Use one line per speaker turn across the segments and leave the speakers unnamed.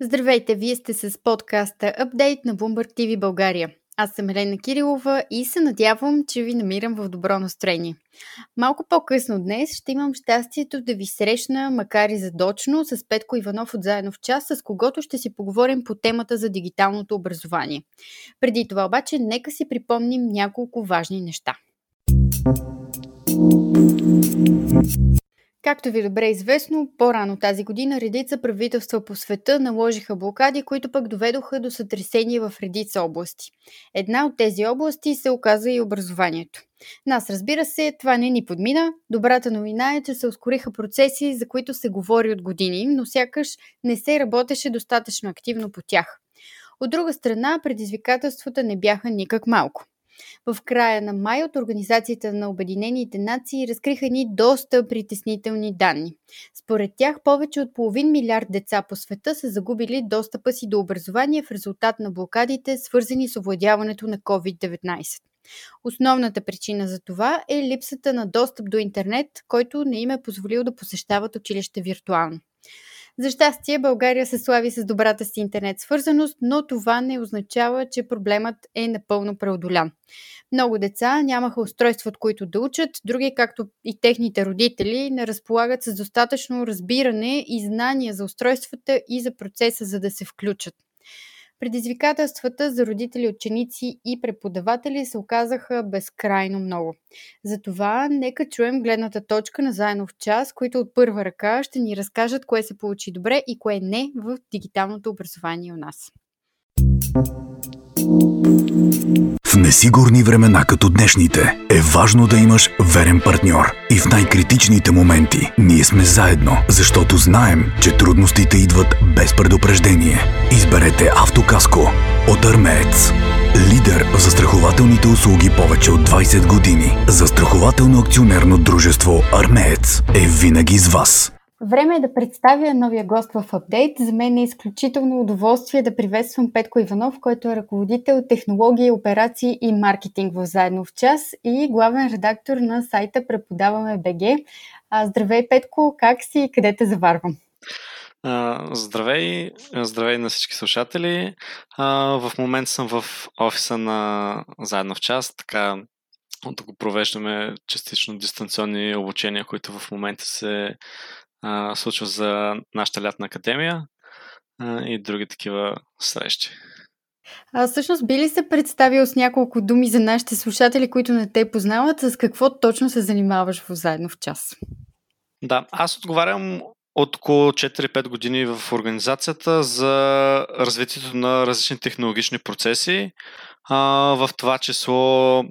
Здравейте, вие сте с подкаста Update на Bloomberg TV България. Аз съм Елена Кирилова и се надявам, че ви намирам в добро настроение. Малко по-късно днес ще имам щастието да ви срещна, макар и задочно, с Петко Иванов от Заедно в час, с когото ще си поговорим по темата за дигиталното образование. Преди това обаче, нека си припомним няколко важни неща. Както ви добре известно, по-рано тази година редица правителства по света наложиха блокади, които пък доведоха до сътресение в редица области. Една от тези области се оказа и образованието. Нас, разбира се, това не ни подмина. Добрата новина е, че се ускориха процеси, за които се говори от години, но сякаш не се работеше достатъчно активно по тях. От друга страна, предизвикателствата не бяха никак малко. В края на май от Организацията на Обединените нации разкриха ни доста притеснителни данни. Според тях повече от половин милиард деца по света са загубили достъпа си до образование в резултат на блокадите, свързани с овладяването на COVID-19. Основната причина за това е липсата на достъп до интернет, който не им е позволил да посещават училище виртуално. За щастие, България се слави с добрата си интернет свързаност, но това не означава, че проблемът е напълно преодолян. Много деца нямаха устройства, от които да учат, други, както и техните родители, не разполагат с достатъчно разбиране и знания за устройствата и за процеса, за да се включат. Предизвикателствата за родители, ученици и преподаватели се оказаха безкрайно много. Затова нека чуем гледната точка на заедно в час, които от първа ръка ще ни разкажат кое се получи добре и кое не в дигиталното образование у нас.
В несигурни времена като днешните е важно да имаш верен партньор. И в най-критичните моменти ние сме заедно, защото знаем, че трудностите идват без предупреждение. Изберете автокаско от Армеец. Лидер в застрахователните услуги повече от 20 години. Застрахователно акционерно дружество Армеец е винаги с вас.
Време е да представя новия гост в апдейт. За мен е изключително удоволствие да приветствам Петко Иванов, който е ръководител технологии, операции и маркетинг в Заедно в час и главен редактор на сайта Преподаваме БГ. Здравей, Петко, как си и къде те заварвам?
Здравей, здравей на всички слушатели. В момента съм в офиса на Заедно в час, така го провеждаме частично дистанционни обучения, които в момента се а, случва за нашата лятна академия а, и други такива срещи.
А всъщност би ли се представил с няколко думи за нашите слушатели, които не те познават, с какво точно се занимаваш в заедно в час?
Да, аз отговарям от около 4-5 години в организацията за развитието на различни технологични процеси, а, в това число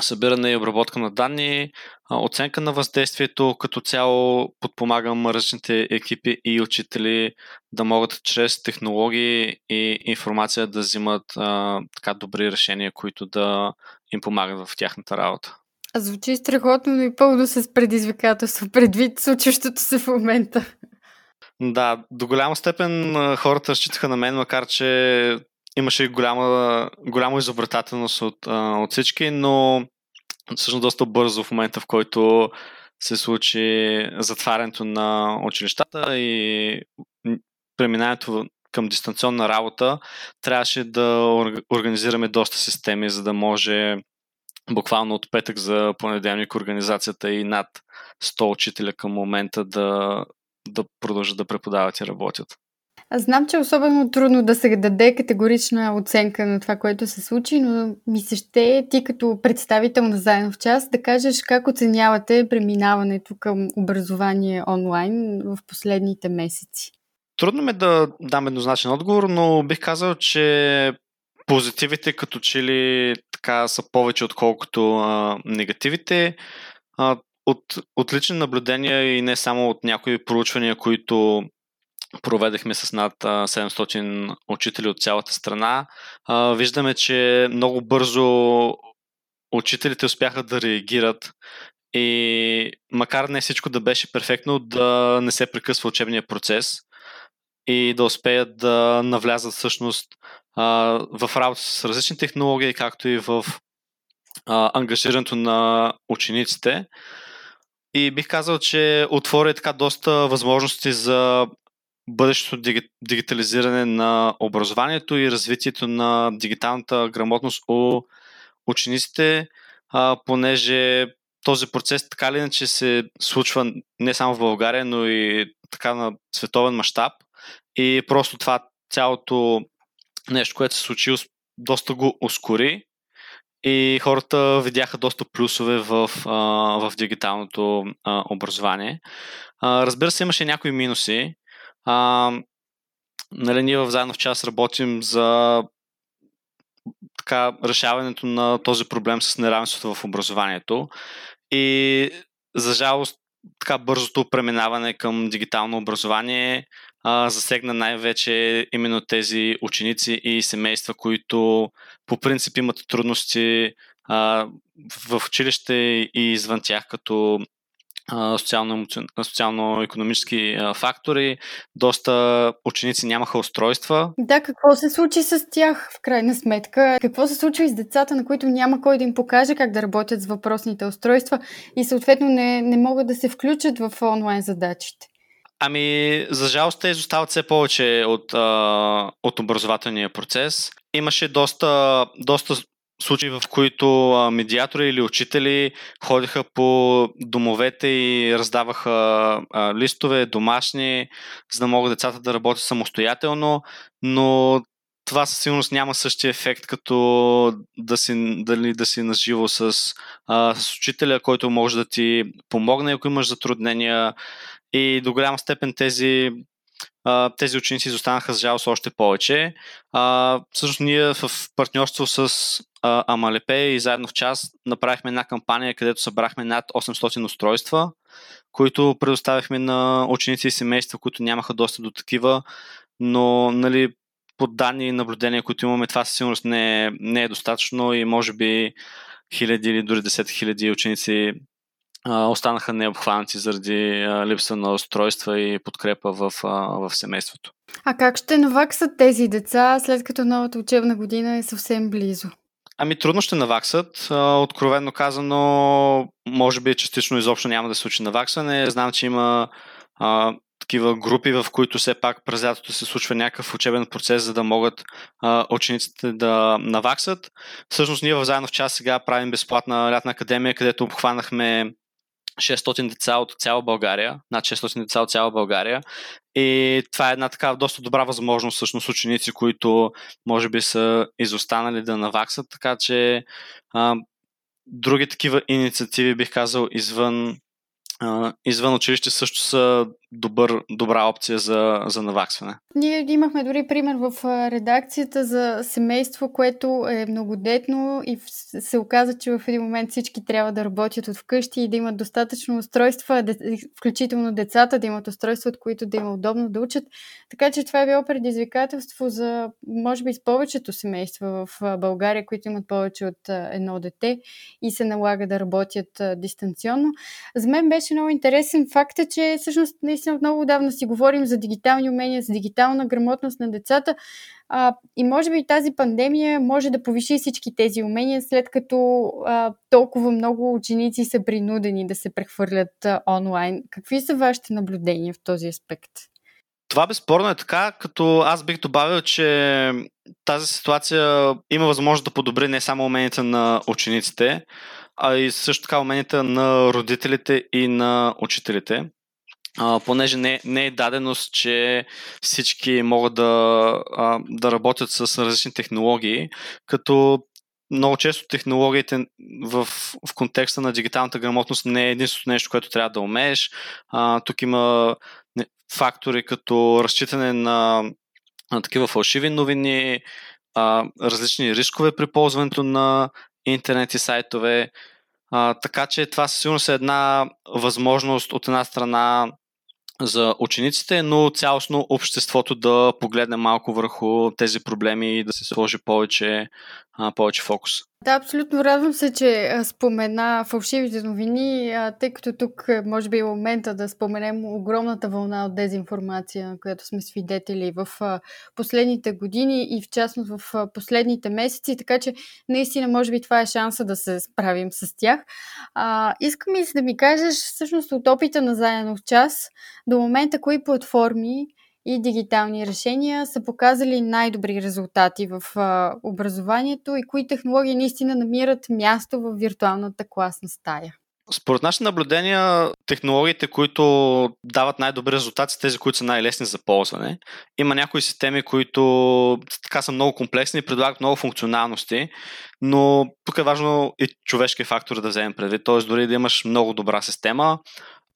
събиране и обработка на данни, оценка на въздействието, като цяло подпомагам различните екипи и учители да могат чрез технологии и информация да взимат а, така добри решения, които да им помагат в тяхната работа.
Звучи страхотно, но и пълно с предизвикателство, предвид случващото се в момента.
Да, до голяма степен хората разчитаха на мен, макар че имаше голяма, голяма изобретателност от, от всички, но всъщност доста бързо в момента, в който се случи затварянето на училищата и преминаването към дистанционна работа, трябваше да организираме доста системи, за да може буквално от петък за понеделник организацията и над 100 учителя към момента да, да продължат да преподават и работят.
Аз знам, че е особено трудно да се даде категорична оценка на това, което се случи, но ми се ще ти като представител на Заедно в час да кажеш как оценявате преминаването към образование онлайн в последните месеци.
Трудно ме да дам еднозначен отговор, но бих казал, че позитивите като че ли така са повече отколкото а, негативите. А, от, от лични наблюдения и не само от някои проучвания, които проведехме с над 700 учители от цялата страна. Виждаме, че много бързо учителите успяха да реагират и макар не всичко да беше перфектно, да не се прекъсва учебния процес и да успеят да навлязат всъщност в работа с различни технологии, както и в ангажирането на учениците. И бих казал, че отвори така доста възможности за бъдещето дигитализиране на образованието и развитието на дигиталната грамотност у учениците, а, понеже този процес така или иначе се случва не само в България, но и така на световен мащаб. И просто това цялото нещо, което се случи, доста го ускори и хората видяха доста плюсове в, в дигиталното образование. Разбира се, имаше някои минуси. Нали, ние в заедно в час работим за така, решаването на този проблем с неравенството в образованието. И за жалост, така бързото преминаване към дигитално образование а, засегна най-вече именно тези ученици и семейства, които по принцип имат трудности а, в училище и извън тях, като социално-економически фактори. Доста ученици нямаха устройства.
Да, какво се случи с тях в крайна сметка? Какво се случва и с децата, на които няма кой да им покаже как да работят с въпросните устройства и съответно не, не могат да се включат в онлайн задачите?
Ами, за жалост, те изостават все повече от, а, от образователния процес. Имаше доста, доста случаи, в които медиатори или учители ходиха по домовете и раздаваха листове, домашни, за да могат децата да работят самостоятелно, но това със сигурност няма същия ефект, като да си, дали, да си наживо с, а, с учителя, който може да ти помогне, ако имаш затруднения. И до голяма степен тези тези ученици изостанаха с жалост още повече. А, всъщност ние в партньорство с а, Амалепе и заедно в час направихме една кампания, където събрахме над 800 устройства, които предоставихме на ученици и семейства, които нямаха доста до такива, но нали, по данни и наблюдения, които имаме, това със сигурност не е, не е достатъчно и може би хиляди или дори десет хиляди ученици останаха необхванати заради липса на устройства и подкрепа в, в семейството.
А как ще наваксат тези деца, след като новата учебна година е съвсем близо?
Ами трудно ще наваксат. Откровенно казано, може би частично изобщо няма да се случи наваксване. Знам, че има а, такива групи, в които все пак през лятото се случва някакъв учебен процес, за да могат а, учениците да наваксат. Всъщност ние в Заедно в час сега правим безплатна лятна академия, където обхванахме 600 деца от цяла България, над 600 деца от цяла България. И това е една така доста добра възможност, всъщност, ученици, които може би са изостанали да наваксат, така че а, други такива инициативи, бих казал, извън извън училище също са добър, добра опция за, за наваксване.
Ние имахме дори пример в редакцията за семейство, което е многодетно и се оказа, че в един момент всички трябва да работят от вкъщи и да имат достатъчно устройства, включително децата да имат устройства, от които да има удобно да учат. Така че това е било предизвикателство за, може би, с повечето семейства в България, които имат повече от едно дете и се налага да работят дистанционно. За мен беше много интересен факт, че всъщност наистина много давно си говорим за дигитални умения, за дигитална грамотност на децата. А, и може би тази пандемия може да повиши всички тези умения, след като а, толкова много ученици са принудени да се прехвърлят а, онлайн. Какви са вашите наблюдения в този аспект?
Това безспорно е така, като аз бих добавил, че тази ситуация има възможност да подобри не само уменията на учениците, а и също така уменията на родителите и на учителите а, понеже не, не е даденост, че всички могат да, а, да работят с различни технологии, като много често технологиите в, в контекста на дигиталната грамотност не е единственото нещо, което трябва да умееш. А, тук има фактори като разчитане на, на такива фалшиви новини, а, различни рискове при ползването на интернет и сайтове. А, така че това със сигурност е една възможност от една страна за учениците, но цялостно обществото да погледне малко върху тези проблеми и да се сложи повече а, повече фокус.
Да, абсолютно радвам се, че спомена фалшивите новини, тъй като тук може би е момента да споменем огромната вълна от дезинформация, която сме свидетели в последните години и в частност в последните месеци, така че наистина може би това е шанса да се справим с тях. А, искам и да ми кажеш всъщност от опита на заедно в час до момента кои платформи и дигитални решения са показали най-добри резултати в а, образованието и кои технологии наистина намират място в виртуалната класна стая?
Според нашите наблюдения, технологиите, които дават най-добри резултати, са тези, които са най-лесни за ползване. Има някои системи, които така са много комплексни и предлагат много функционалности, но тук е важно и човешкия фактор да вземем предвид. Т.е. дори да имаш много добра система,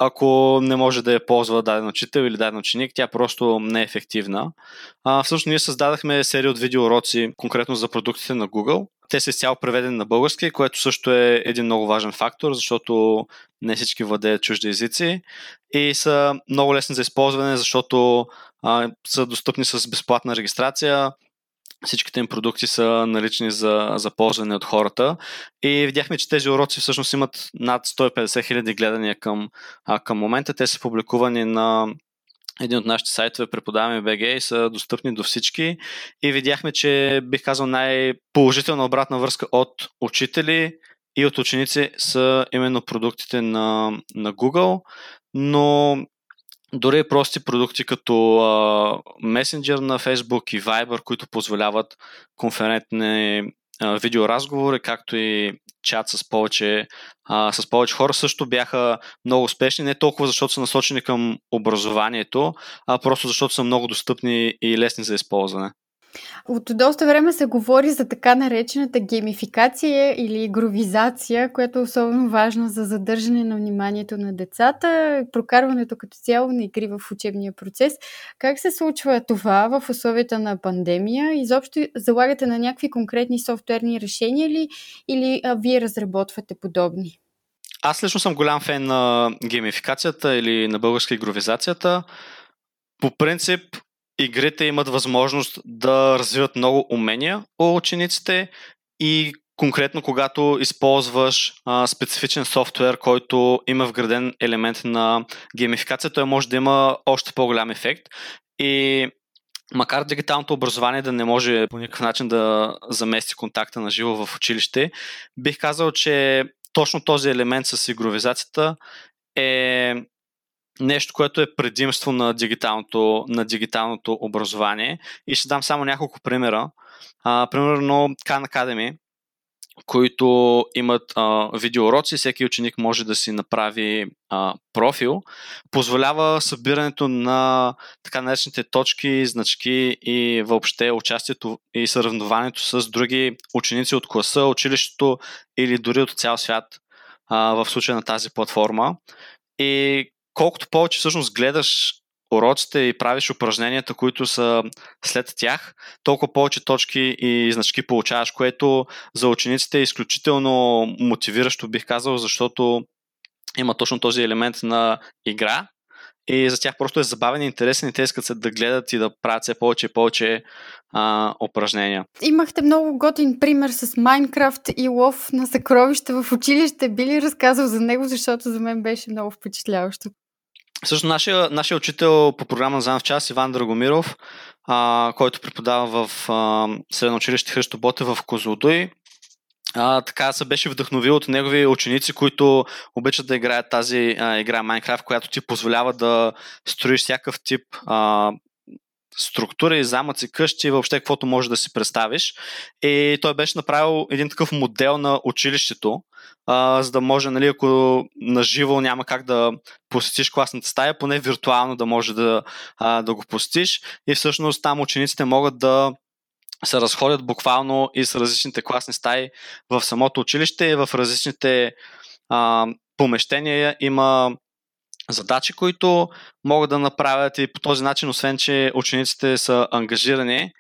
ако не може да я ползва даден учител или даден ученик, тя просто не е ефективна. А, всъщност ние създадахме серия от видеоуроци конкретно за продуктите на Google. Те са изцяло преведени на български, което също е един много важен фактор, защото не всички владеят чужди езици и са много лесни за използване, защото а, са достъпни с безплатна регистрация, всичките им продукти са налични за, за ползване от хората. И видяхме, че тези уроци всъщност имат над 150 хиляди гледания към, а, към момента. Те са публикувани на един от нашите сайтове преподаваме БГ и са достъпни до всички. И видяхме, че бих казал най-положителна обратна връзка от учители и от ученици са именно продуктите на, на Google. Но дори прости продукти като а, Messenger на Facebook и Viber, които позволяват конферентни видеоразговори, както и чат с повече, а, с повече хора, също бяха много успешни, не толкова защото са насочени към образованието, а просто защото са много достъпни и лесни за използване.
От доста време се говори за така наречената геймификация или игровизация, която е особено важна за задържане на вниманието на децата, прокарването като цяло на игри в учебния процес. Как се случва това в условията на пандемия? Изобщо залагате на някакви конкретни софтуерни решения ли или а, вие разработвате подобни?
Аз лично съм голям фен на геймификацията или на българска игровизацията. По принцип, игрите имат възможност да развиват много умения у учениците и конкретно когато използваш а, специфичен софтуер, който има вграден елемент на геймификация, той може да има още по-голям ефект. И макар дигиталното образование да не може по никакъв начин да замести контакта на живо в училище, бих казал, че точно този елемент с игровизацията е нещо, което е предимство на дигиталното, на дигиталното образование. И ще дам само няколко примера. А, примерно Khan Academy, които имат а, видеоуроци, всеки ученик може да си направи а, профил, позволява събирането на така наречените точки, значки и въобще участието и съревнованието с други ученици от класа, училището или дори от цял свят а, в случая на тази платформа. И колкото повече всъщност гледаш уроците и правиш упражненията, които са след тях, толкова повече точки и значки получаваш, което за учениците е изключително мотивиращо, бих казал, защото има точно този елемент на игра и за тях просто е забавен и интересен и те искат да гледат и да правят все повече и повече а, упражнения.
Имахте много готин пример с Майнкрафт и лов на съкровища в училище. Би ли разказал за него, защото за мен беше много впечатляващо?
Също нашия, нашия учител по програма за в час, Иван Драгомиров, а, който преподава в а, Средно училище Христо Боте в Козлодуй, а, така се беше вдъхновил от негови ученици, които обичат да играят тази а, игра Майнкрафт, която ти позволява да строиш всякакъв тип а, структури, замъци, къщи, въобще каквото може да си представиш. И той беше направил един такъв модел на училището, а, за да може, нали, ако наживо няма как да посетиш класната стая, поне виртуално да може да, а, да го посетиш. И всъщност там учениците могат да се разходят буквално и с различните класни стаи в самото училище и в различните а, помещения има задачи, които могат да направят и по този начин, освен че учениците са ангажирани,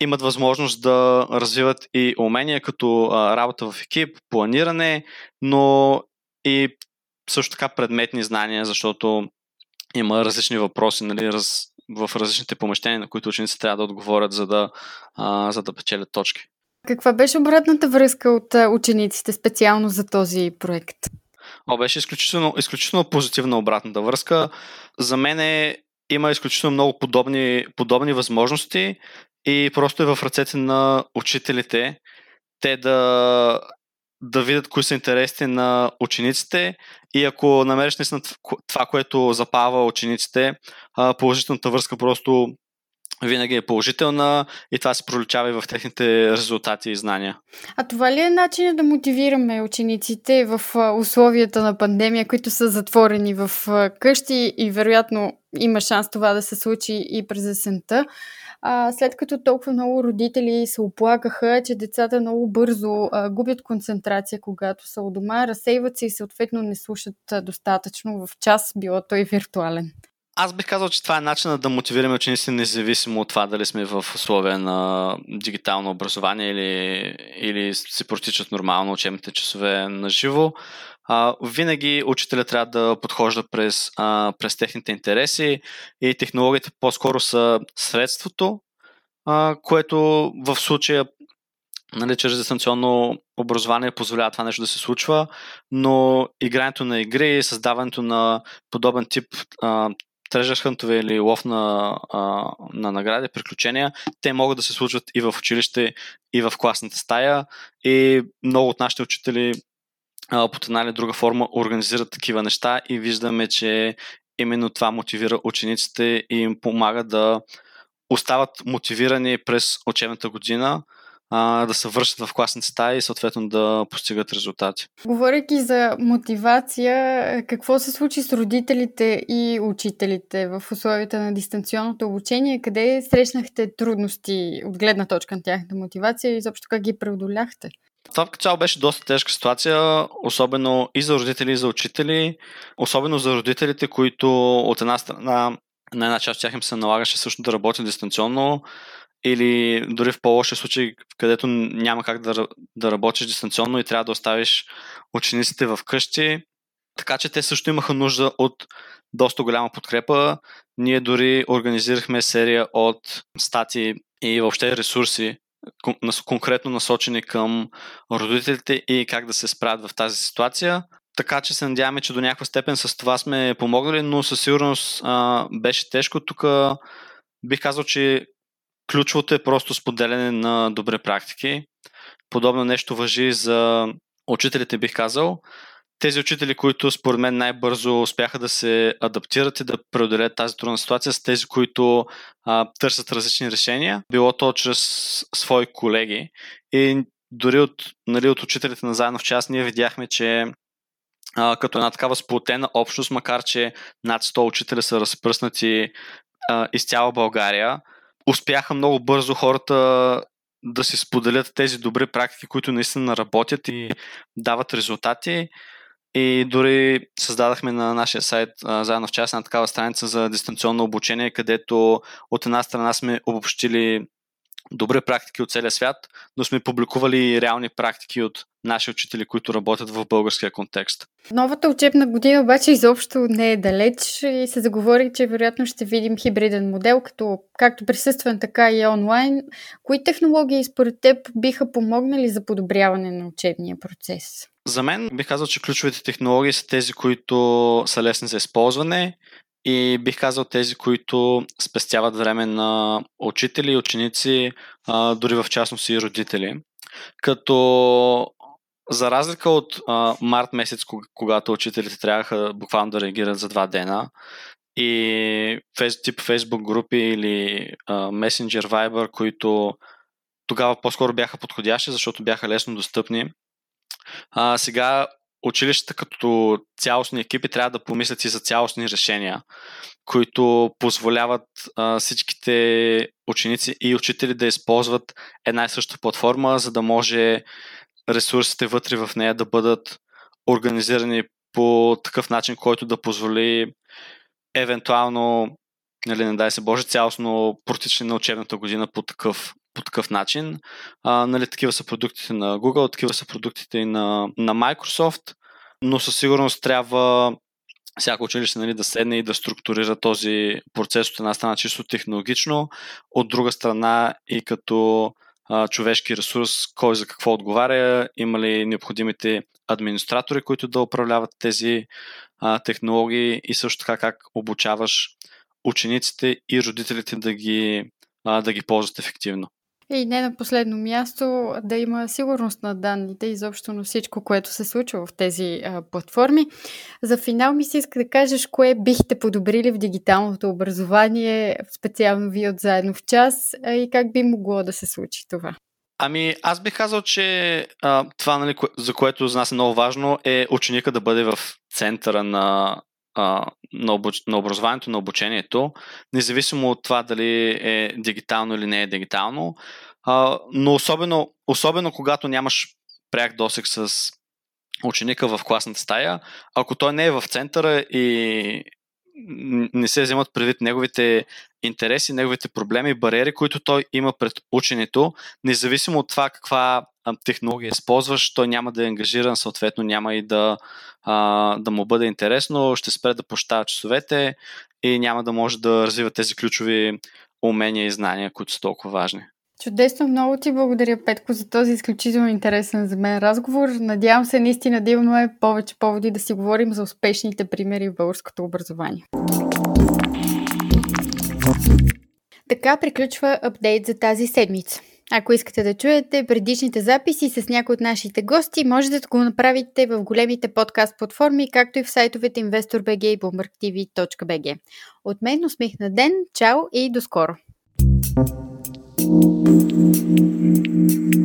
имат възможност да развиват и умения като работа в екип, планиране, но и също така предметни знания, защото има различни въпроси нали, раз, в различните помещения, на които учениците трябва да отговорят, за да, а, за да печелят точки.
Каква беше обратната връзка от учениците специално за този проект?
О, беше изключително, изключително позитивна обратната връзка. За мен е, има изключително много подобни, подобни възможности и просто е в ръцете на учителите те да, да видят кои са интересите на учениците и ако намериш наистина това, което запава учениците, положителната връзка просто винаги е положителна и това се проличава и в техните резултати и знания.
А това ли е начин да мотивираме учениците в условията на пандемия, които са затворени в къщи и вероятно има шанс това да се случи и през есента? а, след като толкова много родители се оплакаха, че децата много бързо а, губят концентрация, когато са у дома, разсейват се и съответно не слушат а, достатъчно в час, било той виртуален.
Аз бих казал, че това е начинът да мотивираме учениците, независимо от това дали сме в условия на дигитално образование или, или се протичат нормално учебните часове на живо. Винаги учителя трябва да подхожда през, през техните интереси и технологиите по-скоро са средството, което в случая нали, чрез дистанционно образование позволява това нещо да се случва, но игрането на игри, създаването на подобен тип а, трежър хънтове или лов на, на награди, приключения, те могат да се случват и в училище, и в класната стая. И много от нашите учители под една или друга форма организират такива неща и виждаме, че именно това мотивира учениците и им помага да остават мотивирани през учебната година, а, да се връщат в класните стаи и съответно да постигат резултати.
Говорейки за мотивация, какво се случи с родителите и учителите в условията на дистанционното обучение? Къде срещнахте трудности от гледна точка на тяхната мотивация и изобщо как ги преодоляхте?
Това като цяло беше доста тежка ситуация, особено и за родители, и за учители, особено за родителите, които от една страна на една част от тях им се налагаше също да работят дистанционно или дори в по-лоши случаи, където няма как да, да работиш дистанционно и трябва да оставиш учениците в къщи. Така че те също имаха нужда от доста голяма подкрепа. Ние дори организирахме серия от стати и въобще ресурси, конкретно насочени към родителите и как да се справят в тази ситуация. Така че се надяваме, че до някаква степен с това сме помогнали, но със сигурност а, беше тежко. Тук бих казал, че ключовото е просто споделяне на добре практики. Подобно нещо въжи за учителите, бих казал тези учители, които според мен най-бързо успяха да се адаптират и да преодолеят тази трудна ситуация, са тези, които а, търсят различни решения, било то чрез свои колеги. И дори от, нали, от учителите на заедно в час ние видяхме, че а, като една такава сплотена общност, макар че над 100 учителя са разпръснати а, из цяла България, успяха много бързо хората да си споделят тези добри практики, които наистина работят и дават резултати. И дори създадахме на нашия сайт заедно в част на такава страница за дистанционно обучение, където от една страна сме обобщили добри практики от целия свят, но сме публикували реални практики от наши учители, които работят в българския контекст.
Новата учебна година обаче изобщо не е далеч и се заговори, че вероятно ще видим хибриден модел, като както присъствен, така и онлайн. Кои технологии според теб биха помогнали за подобряване на учебния процес?
За мен бих казал, че ключовите технологии са тези, които са лесни за използване и бих казал тези, които спестяват време на учители, ученици, дори в частност и родители. Като за разлика от март месец, когато учителите трябваха буквално да реагират за два дена, и тип Facebook групи или Messenger, Viber, които тогава по-скоро бяха подходящи, защото бяха лесно достъпни. А, сега училищата като цялостни екипи трябва да помислят и за цялостни решения, които позволяват а, всичките ученици и учители да използват една и съща платформа, за да може ресурсите вътре в нея да бъдат организирани по такъв начин, който да позволи евентуално, нали, не дай се Боже, цялостно протичане на учебната година по такъв по такъв начин. А, нали, такива са продуктите на Google, такива са продуктите и на, на Microsoft, но със сигурност трябва всяко училище нали, да седне и да структурира този процес от една страна чисто технологично, от друга страна и като а, човешки ресурс, кой за какво отговаря, има ли необходимите администратори, които да управляват тези а, технологии и също така как обучаваш учениците и родителите да ги, а, да ги ползват ефективно.
И не на последно място да има сигурност на данните, изобщо на всичко, което се случва в тези а, платформи. За финал ми се иска да кажеш кое бихте подобрили в дигиталното образование, специално вие от заедно в час, а, и как би могло да се случи това.
Ами, аз бих казал, че а, това, нали, за което за нас е много важно, е ученика да бъде в центъра на, на, обуч... на образованието, на обучението, независимо от това дали е дигитално или не е дигитално. А, но особено, особено когато нямаш пряк досек с ученика в класната стая, ако той не е в центъра и не се вземат предвид неговите интереси, неговите проблеми бариери, които той има пред ученето, независимо от това каква технология използваш, той няма да е ангажиран, съответно няма и да, а, да му бъде интересно, ще спре да пощава часовете и няма да може да развива тези ключови умения и знания, които са толкова важни.
Чудесно, много ти благодаря, Петко, за този изключително интересен за мен разговор. Надявам се наистина да имаме повече поводи да си говорим за успешните примери в българското образование. Така приключва апдейт за тази седмица. Ако искате да чуете предишните записи с някои от нашите гости, можете да го направите в големите подкаст платформи, както и в сайтовете InvestorBG и BloombergTV.bg. От мен усмихна ден, чао и до скоро! thank you